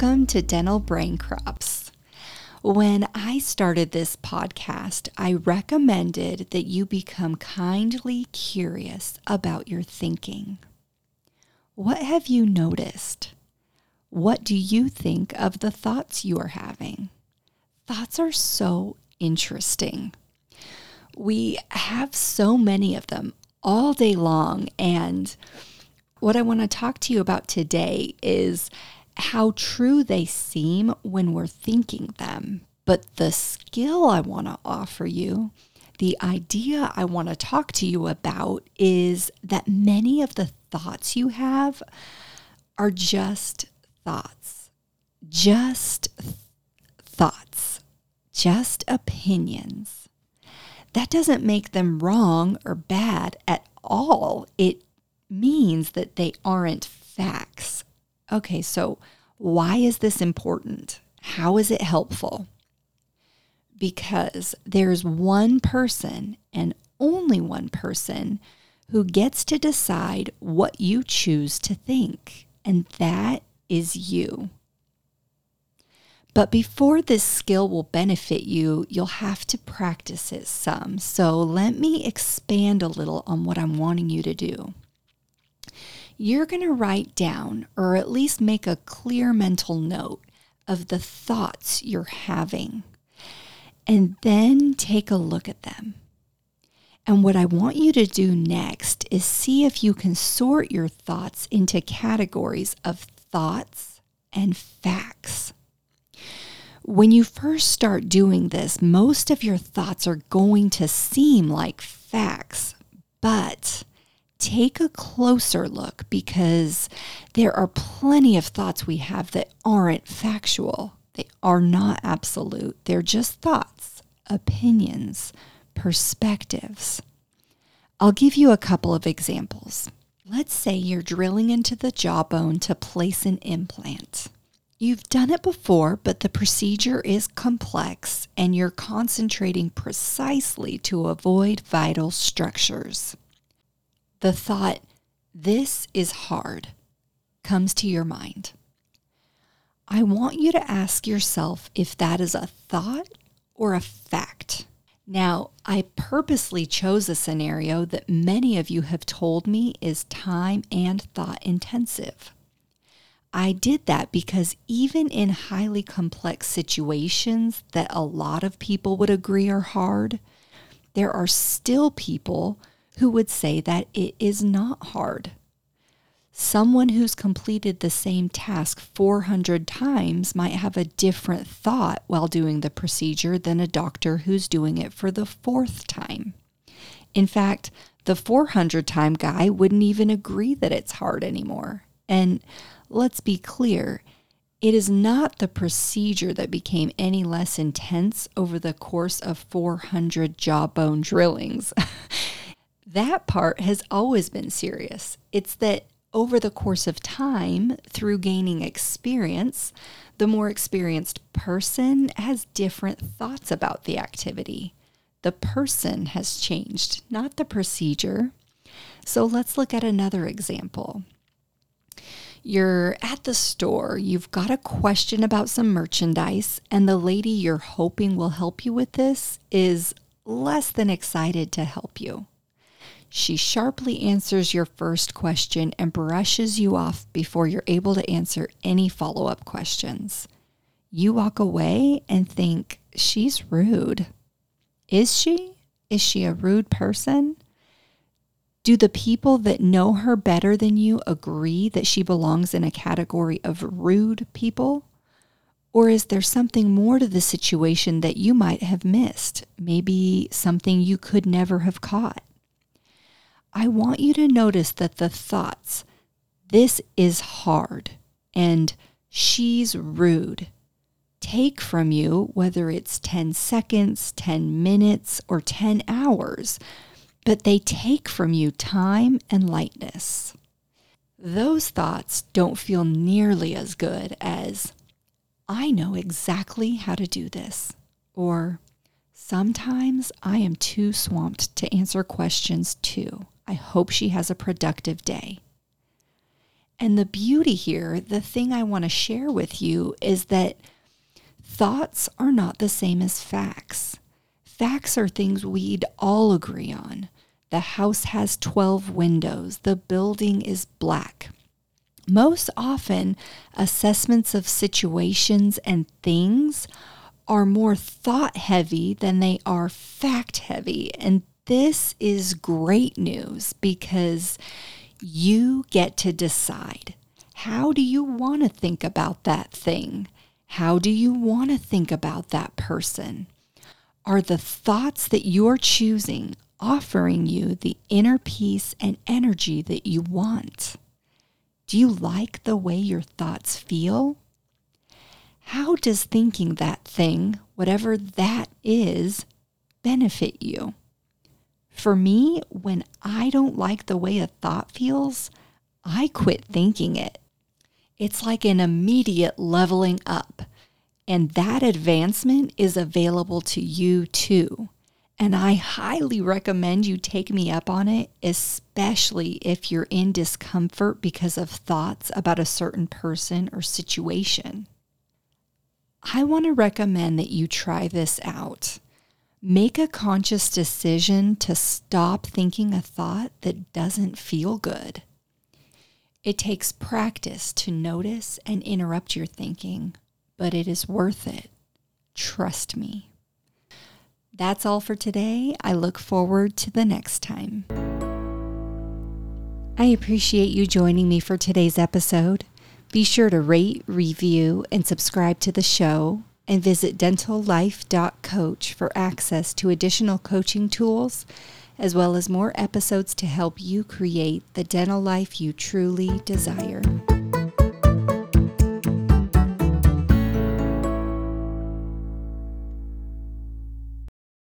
Welcome to Dental Brain Crops. When I started this podcast, I recommended that you become kindly curious about your thinking. What have you noticed? What do you think of the thoughts you are having? Thoughts are so interesting. We have so many of them all day long, and what I want to talk to you about today is how true they seem when we're thinking them. But the skill I want to offer you, the idea I want to talk to you about is that many of the thoughts you have are just thoughts, just th- thoughts, just opinions. That doesn't make them wrong or bad at all. It means that they aren't facts. Okay, so why is this important? How is it helpful? Because there's one person and only one person who gets to decide what you choose to think, and that is you. But before this skill will benefit you, you'll have to practice it some. So let me expand a little on what I'm wanting you to do you're going to write down or at least make a clear mental note of the thoughts you're having and then take a look at them. And what I want you to do next is see if you can sort your thoughts into categories of thoughts and facts. When you first start doing this, most of your thoughts are going to seem like facts, but take a closer look because there are plenty of thoughts we have that aren't factual. They are not absolute. They're just thoughts, opinions, perspectives. I'll give you a couple of examples. Let's say you're drilling into the jawbone to place an implant. You've done it before, but the procedure is complex and you're concentrating precisely to avoid vital structures the thought, this is hard, comes to your mind. I want you to ask yourself if that is a thought or a fact. Now, I purposely chose a scenario that many of you have told me is time and thought intensive. I did that because even in highly complex situations that a lot of people would agree are hard, there are still people who would say that it is not hard. Someone who's completed the same task 400 times might have a different thought while doing the procedure than a doctor who's doing it for the fourth time. In fact, the 400 time guy wouldn't even agree that it's hard anymore. And let's be clear, it is not the procedure that became any less intense over the course of 400 jawbone drillings. that part has always been serious. It's that over the course of time, through gaining experience, the more experienced person has different thoughts about the activity. The person has changed, not the procedure. So let's look at another example. You're at the store, you've got a question about some merchandise, and the lady you're hoping will help you with this is less than excited to help you. She sharply answers your first question and brushes you off before you're able to answer any follow up questions. You walk away and think, she's rude. Is she? Is she a rude person? Do the people that know her better than you agree that she belongs in a category of rude people? Or is there something more to the situation that you might have missed? Maybe something you could never have caught? I want you to notice that the thoughts, this is hard and she's rude, take from you, whether it's 10 seconds, 10 minutes, or 10 hours, but they take from you time and lightness. Those thoughts don't feel nearly as good as, I know exactly how to do this, or sometimes I am too swamped to answer questions too. I hope she has a productive day. And the beauty here, the thing I want to share with you is that thoughts are not the same as facts. Facts are things we'd all agree on. The house has 12 windows. The building is black. Most often, assessments of situations and things are more thought heavy than they are fact heavy. And this is great news because you get to decide. How do you want to think about that thing? How do you want to think about that person? Are the thoughts that you're choosing offering you the inner peace and energy that you want? Do you like the way your thoughts feel? How does thinking that thing, whatever that is, benefit you? For me, when I don't like the way a thought feels, I quit thinking it. It's like an immediate leveling up. And that advancement is available to you too. And I highly recommend you take me up on it, especially if you're in discomfort because of thoughts about a certain person or situation. I want to recommend that you try this out. Make a conscious decision to stop thinking a thought that doesn't feel good. It takes practice to notice and interrupt your thinking, but it is worth it. Trust me. That's all for today. I look forward to the next time. I appreciate you joining me for today's episode. Be sure to rate, review, and subscribe to the show and visit dentallife.coach for access to additional coaching tools as well as more episodes to help you create the dental life you truly desire.